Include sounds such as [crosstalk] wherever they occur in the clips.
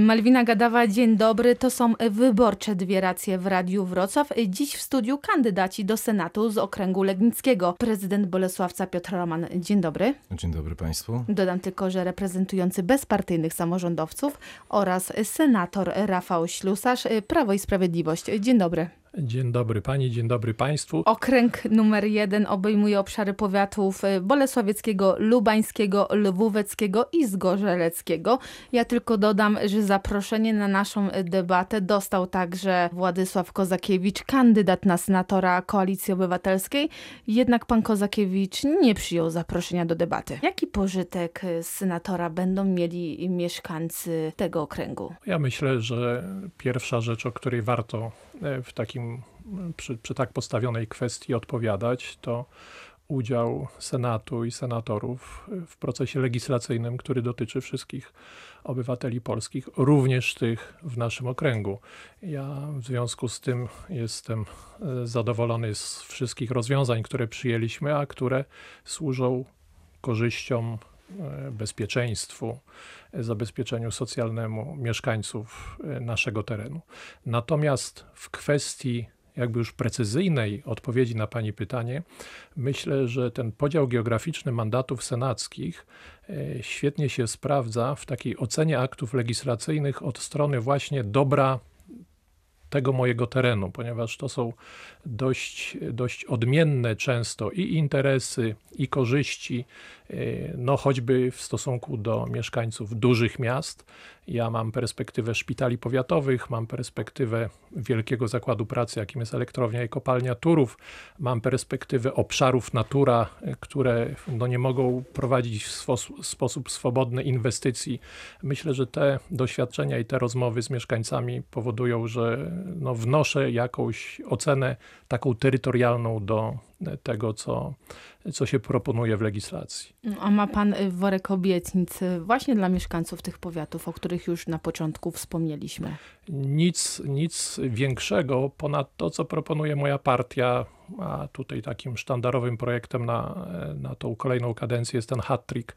Malwina Gadawa, dzień dobry. To są wyborcze dwie racje w Radiu Wrocław. Dziś w studiu kandydaci do Senatu z okręgu legnickiego. Prezydent Bolesławca Piotr Roman, dzień dobry. Dzień dobry Państwu. Dodam tylko, że reprezentujący bezpartyjnych samorządowców oraz senator Rafał Ślusarz, Prawo i Sprawiedliwość. Dzień dobry. Dzień dobry Pani, dzień dobry Państwu. Okręg numer jeden obejmuje obszary powiatów y, bolesławieckiego, lubańskiego, lwóweckiego i zgorzeleckiego. Ja tylko dodam, że zaproszenie na naszą debatę dostał także Władysław Kozakiewicz, kandydat na senatora Koalicji Obywatelskiej. Jednak pan Kozakiewicz nie przyjął zaproszenia do debaty. Jaki pożytek z senatora będą mieli mieszkańcy tego okręgu? Ja myślę, że pierwsza rzecz, o której warto w takim przy, przy tak postawionej kwestii odpowiadać, to udział Senatu i senatorów w procesie legislacyjnym, który dotyczy wszystkich obywateli polskich, również tych w naszym okręgu. Ja w związku z tym jestem e, zadowolony z wszystkich rozwiązań, które przyjęliśmy, a które służą korzyściom, e, bezpieczeństwu, zabezpieczeniu socjalnemu mieszkańców e, naszego terenu. Natomiast w kwestii jakby już precyzyjnej odpowiedzi na Pani pytanie, myślę, że ten podział geograficzny mandatów senackich e, świetnie się sprawdza w takiej ocenie aktów legislacyjnych od strony właśnie dobra tego mojego terenu, ponieważ to są dość, dość odmienne często i interesy, i korzyści, e, no choćby w stosunku do mieszkańców dużych miast. Ja mam perspektywę szpitali powiatowych, mam perspektywę wielkiego zakładu pracy, jakim jest elektrownia i kopalnia Turów, mam perspektywę obszarów natura, e, które no, nie mogą prowadzić w sposób swobodny inwestycji. Myślę, że te doświadczenia i te rozmowy z mieszkańcami powodują, że no, wnoszę jakąś ocenę taką terytorialną do tego, co, co się proponuje w legislacji. A ma pan worek obietnic właśnie dla mieszkańców tych powiatów, o których już na początku wspomnieliśmy? Nic, nic większego ponad to, co proponuje moja partia, a tutaj takim sztandarowym projektem na, na tą kolejną kadencję jest ten hat-trick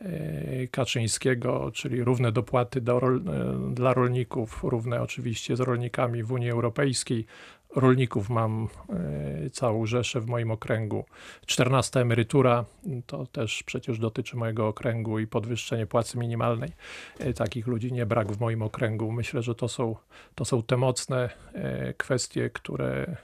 e, Kaczyńskiego, czyli równe dopłaty do, dla rolników, równe oczywiście z rolnikami w Unii Europejskiej, rolników mam e, całą rzeszę w moim okręgu. 14 emerytura to też przecież dotyczy mojego okręgu i podwyższenie płacy minimalnej. E, takich ludzi nie brak w moim okręgu. Myślę, że to są, to są te mocne e, kwestie, które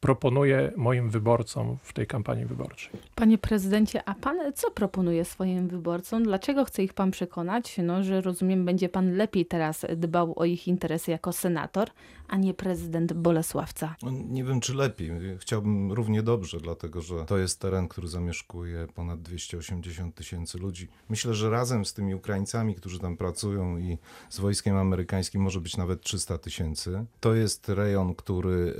proponuję moim wyborcom w tej kampanii wyborczej. Panie prezydencie, a pan co proponuje swoim wyborcom? Dlaczego chce ich pan przekonać? No, że rozumiem, będzie pan lepiej teraz dbał o ich interesy jako senator, a nie prezydent Bolesławca. No, nie wiem, czy lepiej. Chciałbym równie dobrze, dlatego że to jest teren, który zamieszkuje ponad 280 tysięcy ludzi. Myślę, że razem z tymi Ukraińcami, którzy tam pracują i z wojskiem amerykańskim może być nawet 300 tysięcy. To jest rejon, który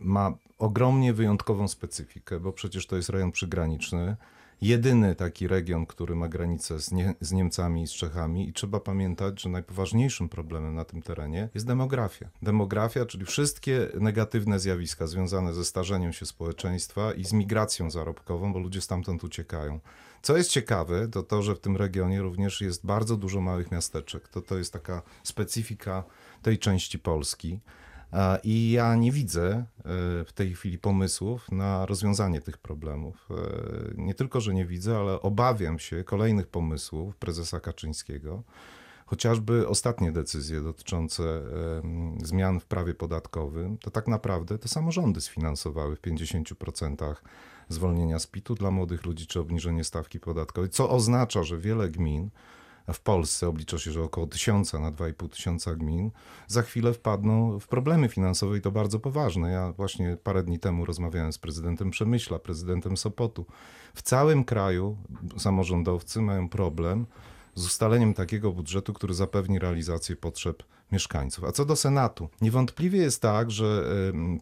ma ogromnie wyjątkową specyfikę, bo przecież to jest rejon przygraniczny jedyny taki region, który ma granicę z, nie, z, Niemcami i z Czechami i trzeba pamiętać, że najpoważniejszym problemem na tym terenie jest demografia. Demografia, czyli wszystkie negatywne zjawiska związane ze starzeniem się społeczeństwa i z migracją zarobkową, bo ludzie stamtąd uciekają. Co jest ciekawe, to to, że w tym regionie również jest bardzo dużo małych miasteczek. To, to jest taka specyfika tej części Polski. I ja nie widzę e, w tej chwili pomysłów na rozwiązanie tych problemów. E, nie tylko, że nie widzę, ale obawiam się kolejnych pomysłów prezesa Kaczyńskiego. Chociażby ostatnie decyzje dotyczące zmian w prawie podatkowym, to tak naprawdę te samorządy sfinansowały w 50% zwolnienia z PIT-u dla młodych ludzi czy obniżenie stawki podatkowej, co oznacza, że wiele gmin w Polsce oblicza się, że około tysiąca na 2,5 tysiąca gmin za chwilę wpadną w problemy finansowe i to bardzo poważne. Ja właśnie parę dni temu rozmawiałem z prezydentem Przemyśla, prezydentem Sopotu. W całym kraju samorządowcy mają problem z ustaleniem takiego budżetu, który zapewni realizację potrzeb mieszkańców. A co do Senatu, niewątpliwie jest tak, że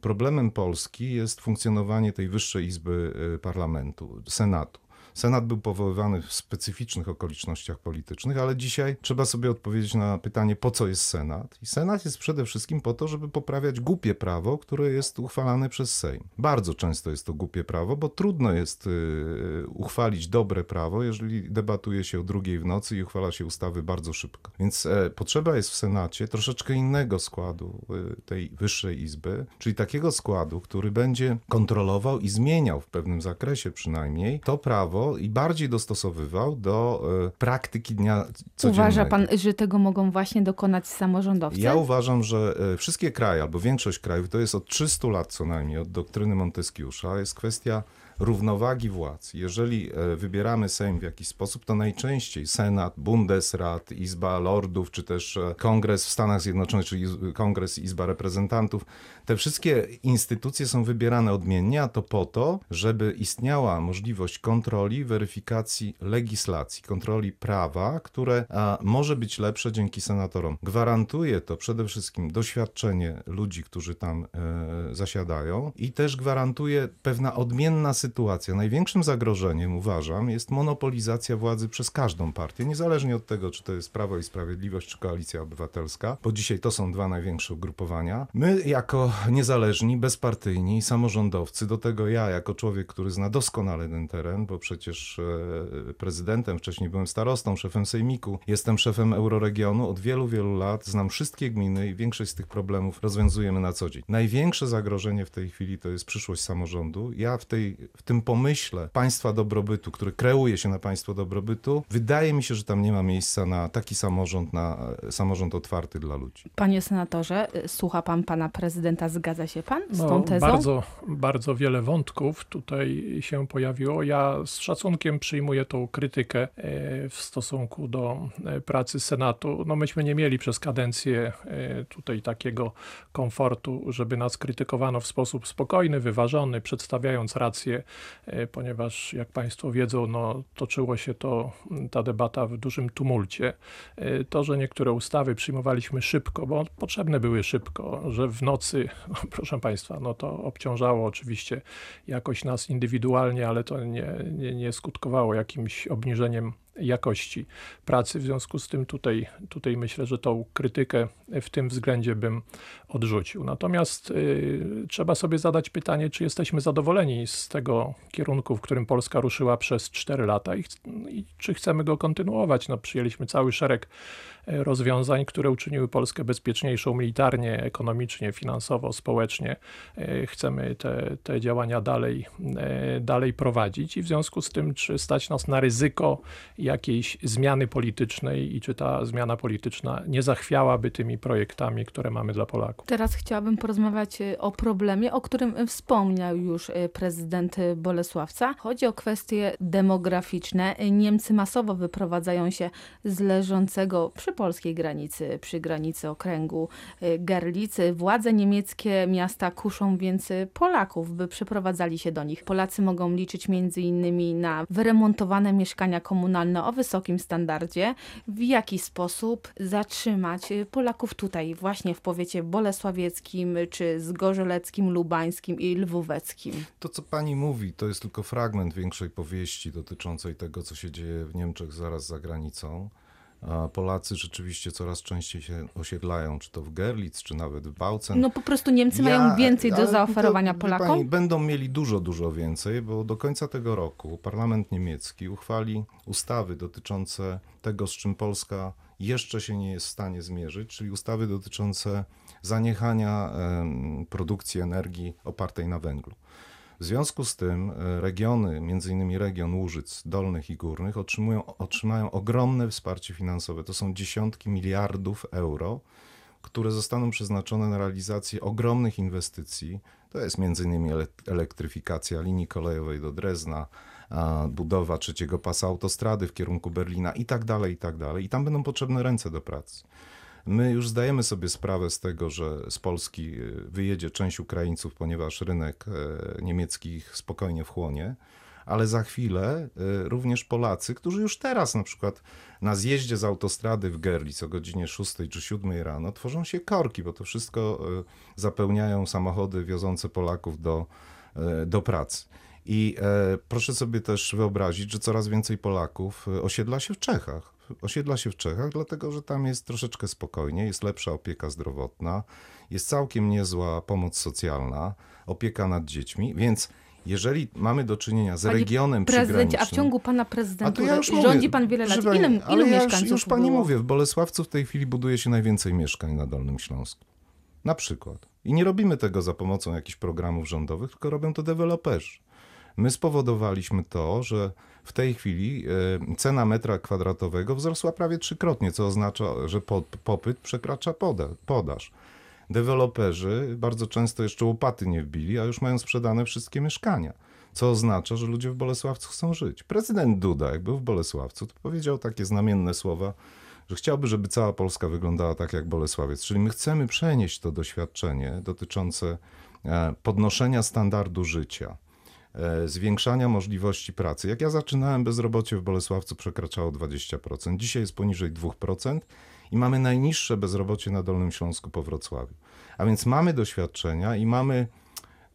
problemem Polski jest funkcjonowanie tej wyższej izby e, parlamentu, Senatu. Senat był powoływany w specyficznych okolicznościach politycznych, ale dzisiaj trzeba sobie odpowiedzieć na pytanie, po co jest Senat. I Senat jest przede wszystkim po to, żeby poprawiać głupie prawo, które jest uchwalane przez Sejm. Bardzo często jest to głupie prawo, bo trudno jest y, uchwalić dobre prawo, jeżeli debatuje się o drugiej w nocy i uchwala się ustawy bardzo szybko. Więc e, potrzeba jest w Senacie troszeczkę innego składu y, tej wyższej izby, czyli takiego składu, który będzie kontrolował i zmieniał w pewnym zakresie przynajmniej to prawo i bardziej dostosowywał do e, praktyki dnia codziennego. Uważa pan, że tego mogą właśnie dokonać samorządowcy? Ja uważam, że e, wszystkie kraje, albo większość krajów, to jest od 300 lat co najmniej, od doktryny Monteskiusza, jest kwestia równowagi władz. Jeżeli e, wybieramy Sejm w jakiś sposób, to najczęściej Senat, Bundesrat, Izba Lordów, czy też Kongres w Stanach Zjednoczonych, czyli Kongres Izba Reprezentantów, te wszystkie instytucje są wybierane odmiennie, a to po to, żeby istniała możliwość kontroli, weryfikacji legislacji, kontroli prawa, które może być lepsze dzięki senatorom. Gwarantuje to przede wszystkim doświadczenie ludzi, którzy tam e, zasiadają i też gwarantuje pewna odmienna sytuacja. Największym zagrożeniem, uważam, jest monopolizacja władzy przez każdą partię, niezależnie od tego, czy to jest Prawo i Sprawiedliwość, czy Koalicja Obywatelska, bo dzisiaj to są dwa największe ugrupowania. My, jako niezależni, bezpartyjni samorządowcy, do tego ja, jako człowiek, który zna doskonale ten teren, bo przecież e, prezydentem, wcześniej byłem starostą, szefem sejmiku, jestem szefem euroregionu od wielu, wielu lat, znam wszystkie gminy i większość z tych problemów rozwiązujemy na co dzień. Największe zagrożenie w tej chwili to jest przyszłość samorządu. Ja w tej w tym pomyśle państwa dobrobytu, który kreuje się na państwo dobrobytu, wydaje mi się, że tam nie ma miejsca na taki samorząd, na e, samorząd otwarty dla ludzi. Panie senatorze, y, słucha pan pana prezydenta, zgadza się pan z no, tą tezą? Bardzo, bardzo wiele wątków tutaj się pojawiło. Ja z szacunkiem przyjmuję tą krytykę e, w stosunku do e, pracy Senatu. No myśmy nie mieli przez kadencję tutaj takiego komfortu, żeby nas krytykowano w sposób spokojny, wyważony, przedstawiając rację E, ponieważ jak Państwo wiedzą, no, toczyło się to, ta debata w dużym tumulcie. E, to, że niektóre ustawy przyjmowaliśmy szybko, bo potrzebne były szybko, że w nocy, no, [laughs] proszę Państwa, no to obciążało oczywiście jakoś nas indywidualnie, ale to nie, nie, nie skutkowało jakimś obniżeniem jakości pracy. W związku z tym tutaj, tutaj myślę, że tą krytykę w tym względzie bym odrzucił. Natomiast y, trzeba sobie zadać pytanie, czy jesteśmy zadowoleni z tego kierunku, w którym Polska ruszyła przez 4 lata i, i czy chcemy go kontynuować. No, przyjęliśmy cały szereg E, rozwiązań, które uczyniły Polskę bezpieczniejszą militarnie, ekonomicznie, finansowo, społecznie. E, chcemy te, te działania dalej, dalej prowadzić i w związku z tym, czy stać nas na ryzyko jakiejś zmiany politycznej i czy ta zmiana polityczna nie zachwiałaby tymi projektami, które mamy dla Polaków. Teraz chciałabym porozmawiać o problemie, o którym wspomniał już prezydent Bolesławca. Chodzi o kwestie demograficzne. Niemcy masowo wyprowadzają się z leżącego przy polskiej granicy, przy granicy okręgu y, Gerlicy. Władze niemieckie miasta kuszą więc Polaków, by przeprowadzali się do nich. Polacy mogą liczyć między innymi na wyremontowane mieszkania komunalne o wysokim standardzie. W jaki sposób zatrzymać Polaków tutaj, właśnie w powiecie bolesławieckim, czy zgorzeleckim, lubańskim i lwóweckim? To, co pani mówi, to jest tylko fragment większej powieści dotyczącej tego, co się dzieje w Niemczech zaraz za granicą. Polacy rzeczywiście coraz częściej się osiedlają, czy to w Gerlitz, czy nawet w Bałcen. No po prostu Niemcy ja, mają więcej do zaoferowania to, Polakom? Pani, będą mieli dużo, dużo więcej, bo do końca tego roku parlament niemiecki uchwali ustawy dotyczące tego, z czym Polska jeszcze się nie jest w stanie zmierzyć, czyli ustawy dotyczące zaniechania produkcji energii opartej na węglu. W związku z tym e, regiony, między innymi region Łużyc Dolnych i Górnych, otrzymują, otrzymają ogromne wsparcie finansowe. To są dziesiątki miliardów euro, które zostaną przeznaczone na realizację ogromnych inwestycji. To jest między innymi elektryfikacja linii kolejowej do Drezna, budowa trzeciego pasa autostrady w kierunku Berlina i tak dalej, i tak dalej. I tam będą potrzebne ręce do pracy. My już zdajemy sobie sprawę z tego, że z Polski e, wyjedzie część Ukraińców, ponieważ rynek e, niemiecki ich spokojnie wchłonie ale za chwilę e, również Polacy, którzy już teraz na przykład na zjeździe z autostrady w Gerlitz o godzinie 6 czy 7 rano tworzą się korki, bo to wszystko zapełniają samochody wiozące Polaków do, do pracy. I e, proszę sobie też wyobrazić, że coraz więcej Polaków e, osiedla się w Czechach. Osiedla się w Czechach, dlatego że tam jest troszeczkę spokojniej, jest lepsza opieka zdrowotna, jest całkiem niezła pomoc socjalna, opieka nad dziećmi, więc jeżeli mamy do czynienia z Panie regionem Prezydencie, a w ciągu pana A to prezydentury ja rządzi pan wiele lat. pani, Ile, ilu ja mieszkańców już, już pani było? mówię, w Bolesławcu w tej chwili buduje się najwięcej mieszkań na Dolnym Śląsku. Na przykład. I nie robimy tego za pomocą jakichś programów rządowych, tylko robią to deweloperzy. My spowodowaliśmy to, że w tej chwili e, cena metra kwadratowego wzrosła prawie trzykrotnie, co oznacza, że popyt przekracza poda, podaż. Deweloperzy bardzo często jeszcze łopaty nie wbili, a już mają sprzedane wszystkie mieszkania. Co oznacza, że ludzie w Bolesławcu chcą żyć. Prezydent Duda, jak był w Bolesławcu, to powiedział takie znamienne słowa, że chciałby, żeby cała Polska wyglądała tak jak Bolesławiec. Czyli my chcemy przenieść to doświadczenie dotyczące e, podnoszenia standardu życia, zwiększania możliwości pracy. Jak ja zaczynałem, bezrobocie w Bolesławcu przekraczało 20%. Dzisiaj jest poniżej 2% i mamy najniższe bezrobocie na Dolnym Śląsku po Wrocławiu. A więc mamy doświadczenia i mamy,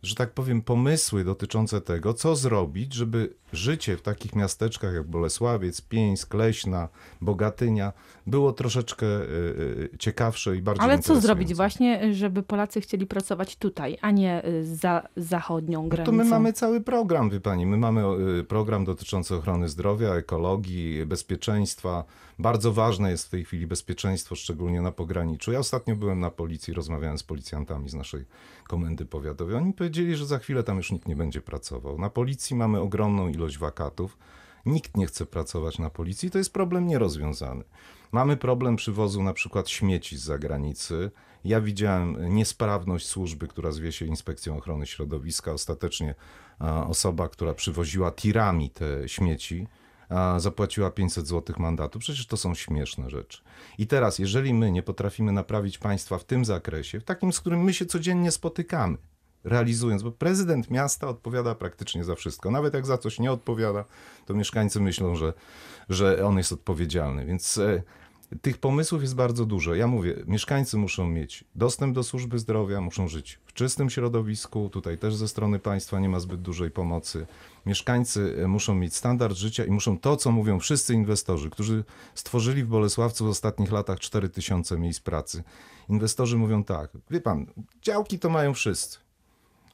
że tak powiem, pomysły dotyczące tego, co zrobić, żeby życie w takich miasteczkach jak Bolesławiec, Pieńsk, Leśna, Bogatynia było troszeczkę y, y, ciekawsze i bardziej Ale co zrobić właśnie, żeby Polacy chcieli pracować tutaj, a nie y, za zachodnią No granicą? to my mamy cały program, wie pani. My mamy program dotyczący ochrony zdrowia, ekologii, bezpieczeństwa. Bardzo ważne jest w tej chwili bezpieczeństwo, szczególnie na pograniczu. Ja ostatnio byłem na policji, rozmawiałem z policjantami z naszej komendy powiatowej. Oni powiedzieli, że za chwilę tam już nikt nie będzie pracował. Na policji mamy ogromną ilość wakatów. Nikt nie chce pracować na policji, to jest problem nierozwiązany. Mamy problem przywozu na przykład śmieci z zagranicy. Ja widziałem niesprawność służby, która zwie się Inspekcją Ochrony Środowiska. Ostatecznie a, osoba, która przywoziła tirami te śmieci, zapłaciła 500 zł mandatu. Przecież to są śmieszne rzeczy. I teraz, jeżeli my nie potrafimy naprawić państwa w tym zakresie, w takim, z którym my się codziennie spotykamy, realizując, bo prezydent miasta odpowiada praktycznie za wszystko. Nawet jak za coś nie odpowiada, to mieszkańcy myślą, że, że on jest odpowiedzialny. Więc e, tych pomysłów jest bardzo dużo. Ja mówię, mieszkańcy muszą mieć dostęp do służby zdrowia, muszą żyć w czystym środowisku. Tutaj też ze strony państwa nie ma zbyt dużej pomocy. Mieszkańcy e, muszą mieć standard życia i muszą to, co mówią wszyscy inwestorzy, którzy stworzyli w Bolesławcu w ostatnich latach 4000 miejsc pracy. Inwestorzy mówią tak, wie pan, działki to mają wszyscy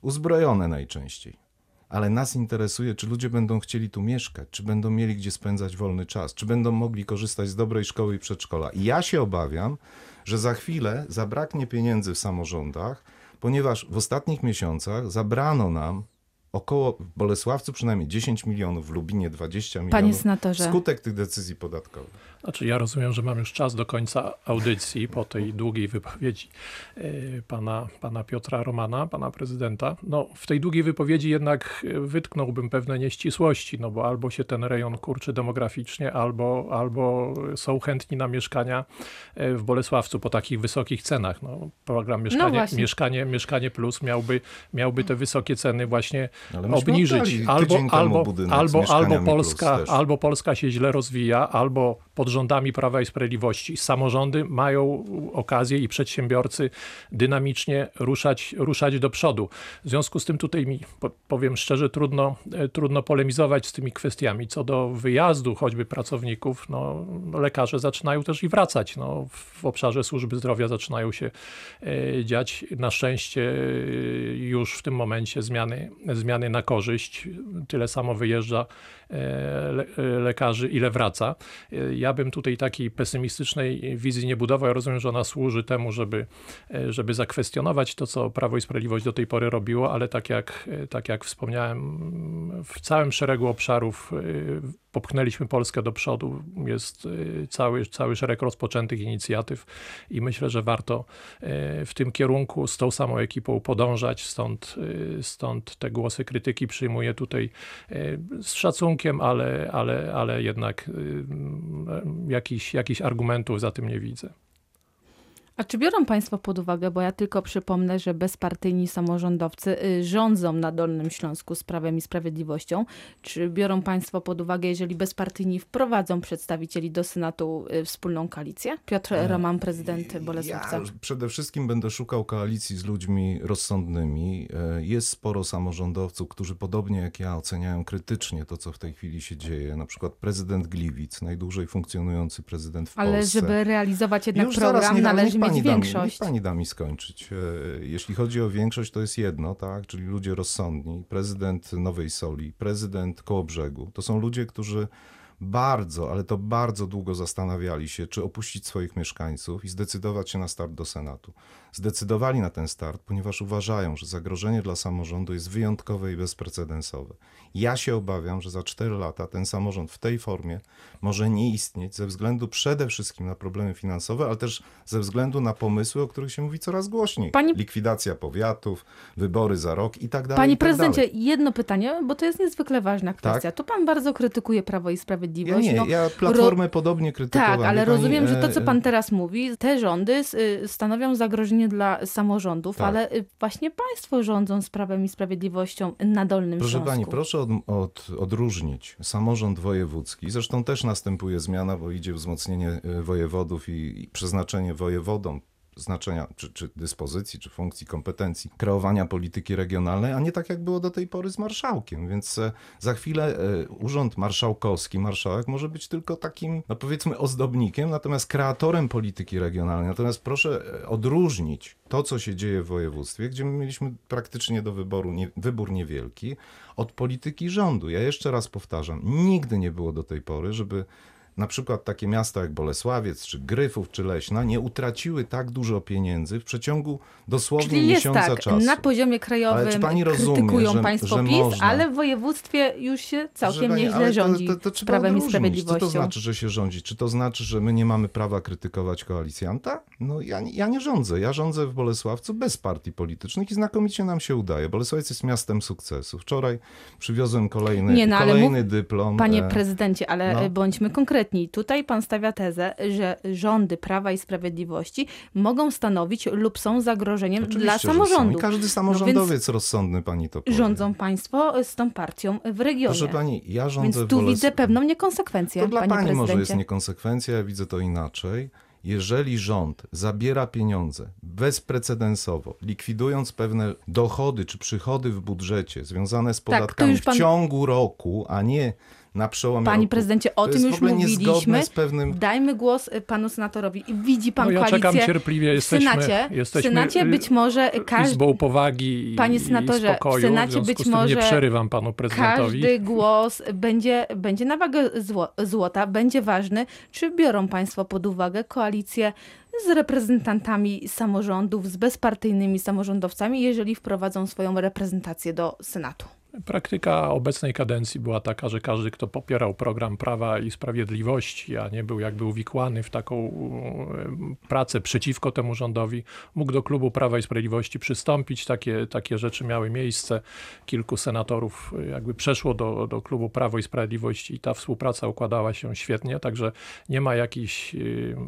uzbrojone najczęściej. Ale nas interesuje, czy ludzie będą chcieli tu mieszkać, czy będą mieli gdzie spędzać wolny czas, czy będą mogli korzystać z dobrej szkoły i przedszkola. I ja się obawiam, że za chwilę zabraknie pieniędzy w samorządach, ponieważ w ostatnich miesiącach zabrano nam około w Bolesławcu przynajmniej 10 milionów, w Lubinie 20 Panie milionów senatorze, wskutek tych decyzji podatkowych. Znaczy, ja rozumiem, że mam już czas do końca audycji po tej długiej wypowiedzi e, pana, pana Piotra Romana, pana prezydenta. No, w tej długiej wypowiedzi jednak wytknąłbym pewne nieścisłości, no bo albo się ten rejon kurczy demograficznie, albo, albo są chętni na mieszkania e, w Bolesławcu po takich wysokich cenach. No, program Mieszkanie, właśnie. mieszkanie, mieszkanie Plus miałby, miałby te wysokie ceny właśnie obniżyć. Albo, albo, albo, albo, Polska, Plus albo Polska się źle rozwija, albo pod rządami Prawa i Sprawiedliwości samorządy mają okazję i przedsiębiorcy dynamicznie ruszać, ruszać do przodu. W związku z tym tutaj mi, po- powiem szczerze, trudno, e, trudno polemizować z tymi kwestiami. Co do wyjazdu choćby pracowników, no, lekarze zaczynają też i wracać. No, w obszarze służby zdrowia zaczynają się e, dziać na szczęście e, już w tym momencie zmiany, zmiany na korzyść. Tyle samo wyjeżdża le, lekarzy, ile wraca. Ja bym tutaj takiej pesymistycznej wizji nie budował. Ja rozumiem, że ona służy temu, żeby, e, żeby zakwestionować to, co Prawo i Sprawiedliwość do tej pory robiło, ale tak jak, e, tak jak wspomniałem, w całym szeregu obszarów e, popchnęliśmy Polskę do przodu. Jest e, cały, cały szereg rozpoczętych inicjatyw i myślę, że warto e, w tym kierunku z tą samą ekipą podążać. Stąd, e, stąd te głosy krytyki przyjmuję tutaj z szacunkiem, ale, ale, ale jednak jakichś, jakichś argumentów za tym nie widzę. A czy biorą Państwo pod uwagę, bo ja tylko przypomnę, że bezpartyjni samorządowcy y, rządzą na Dolnym Śląsku z Prawem i Sprawiedliwością. Czy biorą Państwo pod uwagę, jeżeli bezpartyjni wprowadzą przedstawicieli do Senatu y, wspólną koalicję? Piotr Roman, prezydent Bolesławca. Ja przede wszystkim będę szukał koalicji z ludźmi rozsądnymi. E, Jest sporo samorządowców, którzy podobnie jak ja oceniają krytycznie to, co w tej chwili się dzieje. Na przykład prezydent Gliwic, najdłużej funkcjonujący prezydent w Ale Polsce. żeby realizować jednak Już program, należy pani mieć da mi- większość. Niech pani da mi skończyć. E, Jeśli chodzi o większość, to jest jedno, tak? czyli ludzie rozsądni. Prezydent Nowej Soli, prezydent Kołobrzegu. To są ludzie, którzy bardzo, ale to bardzo długo zastanawiali się, czy opuścić swoich mieszkańców i zdecydować się na start do Senatu. Zdecydowali na ten start, ponieważ uważają, że zagrożenie dla samorządu jest wyjątkowe i bezprecedensowe. Ja się obawiam, że za 4 lata ten samorząd w tej formie może nie istnieć ze względu przede wszystkim na problemy finansowe, ale też ze względu na pomysły, o których się mówi coraz głośniej. Pani- Likwidacja powiatów, wybory za rok i tak dalej. Panie tak prezydencie, dalej. jedno pytanie, bo to jest niezwykle ważna kwestia. Tu pan bardzo krytykuje Prawo i Ja Sprawiedliwość. nie, no, ja Platformę podobnie krytykowałem. Tak, ale pani, rozumiem, że to, co e, pan teraz mówi, te rządy y, stanowią zagrożenie dla samorządów, Tak. ale y, właśnie państwo rządzą z Prawem i Sprawiedliwością na Dolnym Proszę Śląsku. pani, proszę od, od, odróżnić samorząd wojewódzki. Zresztą też następuje zmiana, bo idzie wzmocnienie e, wojewodów i, i przeznaczenie wojewodom znaczenia, czy, czy dyspozycji, czy funkcji, kompetencji kreowania polityki regionalnej, a nie tak jak było do tej pory z marszałkiem. Więc e, za chwilę e, urząd marszałkowski, marszałek może być tylko takim, no powiedzmy, ozdobnikiem, natomiast kreatorem polityki regionalnej. Natomiast proszę e, odróżnić to, co się dzieje w województwie, gdzie my mieliśmy praktycznie do wyboru nie, wybór niewielki, od polityki rządu. Ja jeszcze raz powtarzam, nigdy nie było do tej pory, żeby na przykład takie miasta jak Bolesławiec, czy Gryfów, czy Leśna nie utraciły tak dużo pieniędzy w przeciągu dosłownie Czyli jest miesiąca tak, czasu. na poziomie krajowym Ale czy pani rozumie, krytykują że- państwo że PiS, można- ale w województwie już się całkiem pani, nieźle rządzi to, to, to Prawem i. Sprawiedliwością. Co to znaczy, że się rządzi? Czy to znaczy, że my nie mamy prawa krytykować koalicjanta? No ja, nie- ja nie rządzę. Ja rządzę w Bolesławcu bez partii politycznych i znakomicie nam się udaje. Bolesławiec jest miastem sukcesu. Wczoraj przywiozłem kolejny, Nie, no, kolejny mów- dyplom. Panie e, prezydencie, ale no. bądźmy konkretni. Tutaj pan stawia tezę, że rządy Prawa i Sprawiedliwości mogą stanowić lub są zagrożeniem oczywiście, dla samorządów. każdy samorządowiec rozsądny pani to powie. Rządzą państwo z tą partią w regionie. Proszę pani, ja Więc rządzę w tu widzę pewną niekonsekwencję, To dla pani może prezydencie. jest niekonsekwencja, ja widzę to inaczej. Jeżeli rząd zabiera pieniądze bezprecedensowo, likwidując pewne dochody czy przychody w budżecie związane z Tak, podatkami już pan- w ciągu roku, a nie na przełomie Panie roku, prezydencie, o to tym już w mówiliśmy. pewnym... Dajmy głos y, panu senatorowi. I widzi pan No, ja koalicję czekam cierpliwie. w Jesteśmy, Senacie. W jesteśmy Senacie y, być może każdy, Izbą powagi i, Panie i senatorze, w spokoju. Senacie w być z tym może nie przerywam panu prezydentowi. każdy głos będzie, będzie na wagę zło, złota, będzie ważny. Czy biorą państwo pod uwagę koalicję z reprezentantami samorządów, z bezpartyjnymi samorządowcami, jeżeli wprowadzą swoją reprezentację do Senatu? Praktyka obecnej kadencji była taka, że każdy, kto popierał program Prawa i Sprawiedliwości, a nie był jakby uwikłany w taką pracę przeciwko temu rządowi, mógł do klubu Prawa i Sprawiedliwości przystąpić. Takie, takie rzeczy miały miejsce. Kilku senatorów e, jakby przeszło do, do klubu Prawo i Sprawiedliwość i ta współpraca układała się świetnie, także nie ma jakichś, e,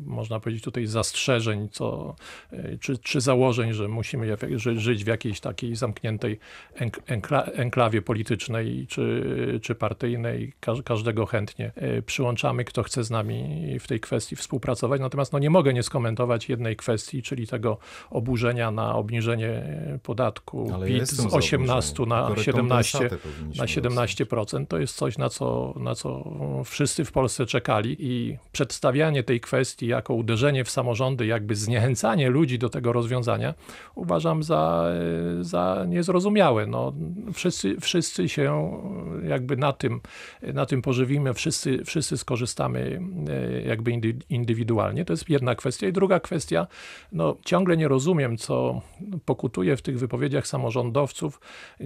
można powiedzieć tutaj zastrzeżeń, co, e, czy, czy założeń, że musimy żyć w jakiejś takiej zamkniętej enk- enkla, enklawie politycznej czy, czy partyjnej. Każ, każdego chętnie e, przyłączamy, kto chce z nami w tej kwestii współpracować. Natomiast no, nie mogę nie skomentować jednej kwestii, czyli tego oburzenia na obniżenie podatku Ale PIT z za 18 obniżeniem, na tylko 17 rekompensatę powinniśmy na 17%. To jest coś, na co, na co wszyscy w Polsce czekali i przedstawianie tej kwestii jako uderzenie w samorządy, jakby zniechęcanie ludzi do tego rozwiązania, uważam za, za niezrozumiałe. No, wszyscy, wszyscy się jakby na tym, na tym pożywimy, wszyscy, wszyscy skorzystamy e, jakby indy- indywidualnie. To jest jedna kwestia. I druga kwestia, no, ciągle nie rozumiem, co pokutuje w tych wypowiedziach samorządowców,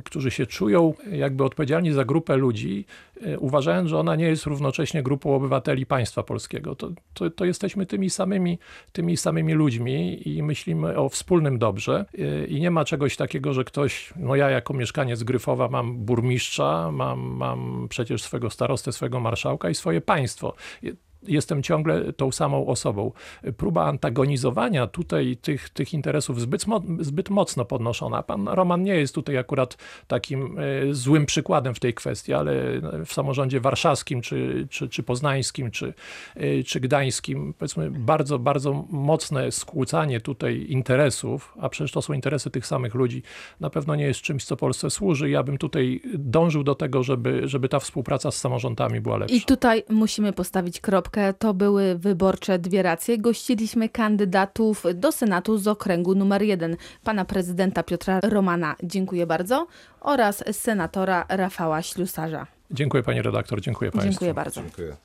którzy się czują jakby odpowiedzialni za grupę ludzi, e, uważając, że ona nie jest równocześnie grupą obywateli państwa polskiego. To, to, to jesteśmy tymi samymi, tymi samymi ludźmi i myślimy o wspólnym dobrze e, i nie ma czegoś takiego, że ktoś, no ja jako mieszkaniec Gryfowa mam burmistrza, mam, mam przecież swego starostę, swego marszałka i swoje państwo. Jestem ciągle tą samą osobą. Próba antagonizowania tutaj tych, tych interesów zbyt, zbyt mocno podnoszona. Pan Roman nie jest tutaj akurat takim e, złym przykładem w tej kwestii, ale w samorządzie warszawskim, czy, czy, czy poznańskim, czy, e, czy gdańskim, powiedzmy, bardzo, bardzo mocne skłócanie tutaj interesów, a przecież to są interesy tych samych ludzi, na pewno nie jest czymś, co Polsce służy. Ja bym tutaj dążył do tego, żeby, żeby ta współpraca z samorządami była lepsza. I tutaj musimy postawić kropkę. To były wyborcze dwie racje. Gościliśmy kandydatów do Senatu z okręgu numer jeden. Pana prezydenta Piotra Romana, dziękuję bardzo, oraz senatora Rafała Ślusarza. Dziękuję pani redaktor, dziękuję państwu. Dziękuję bardzo. Dziękuję.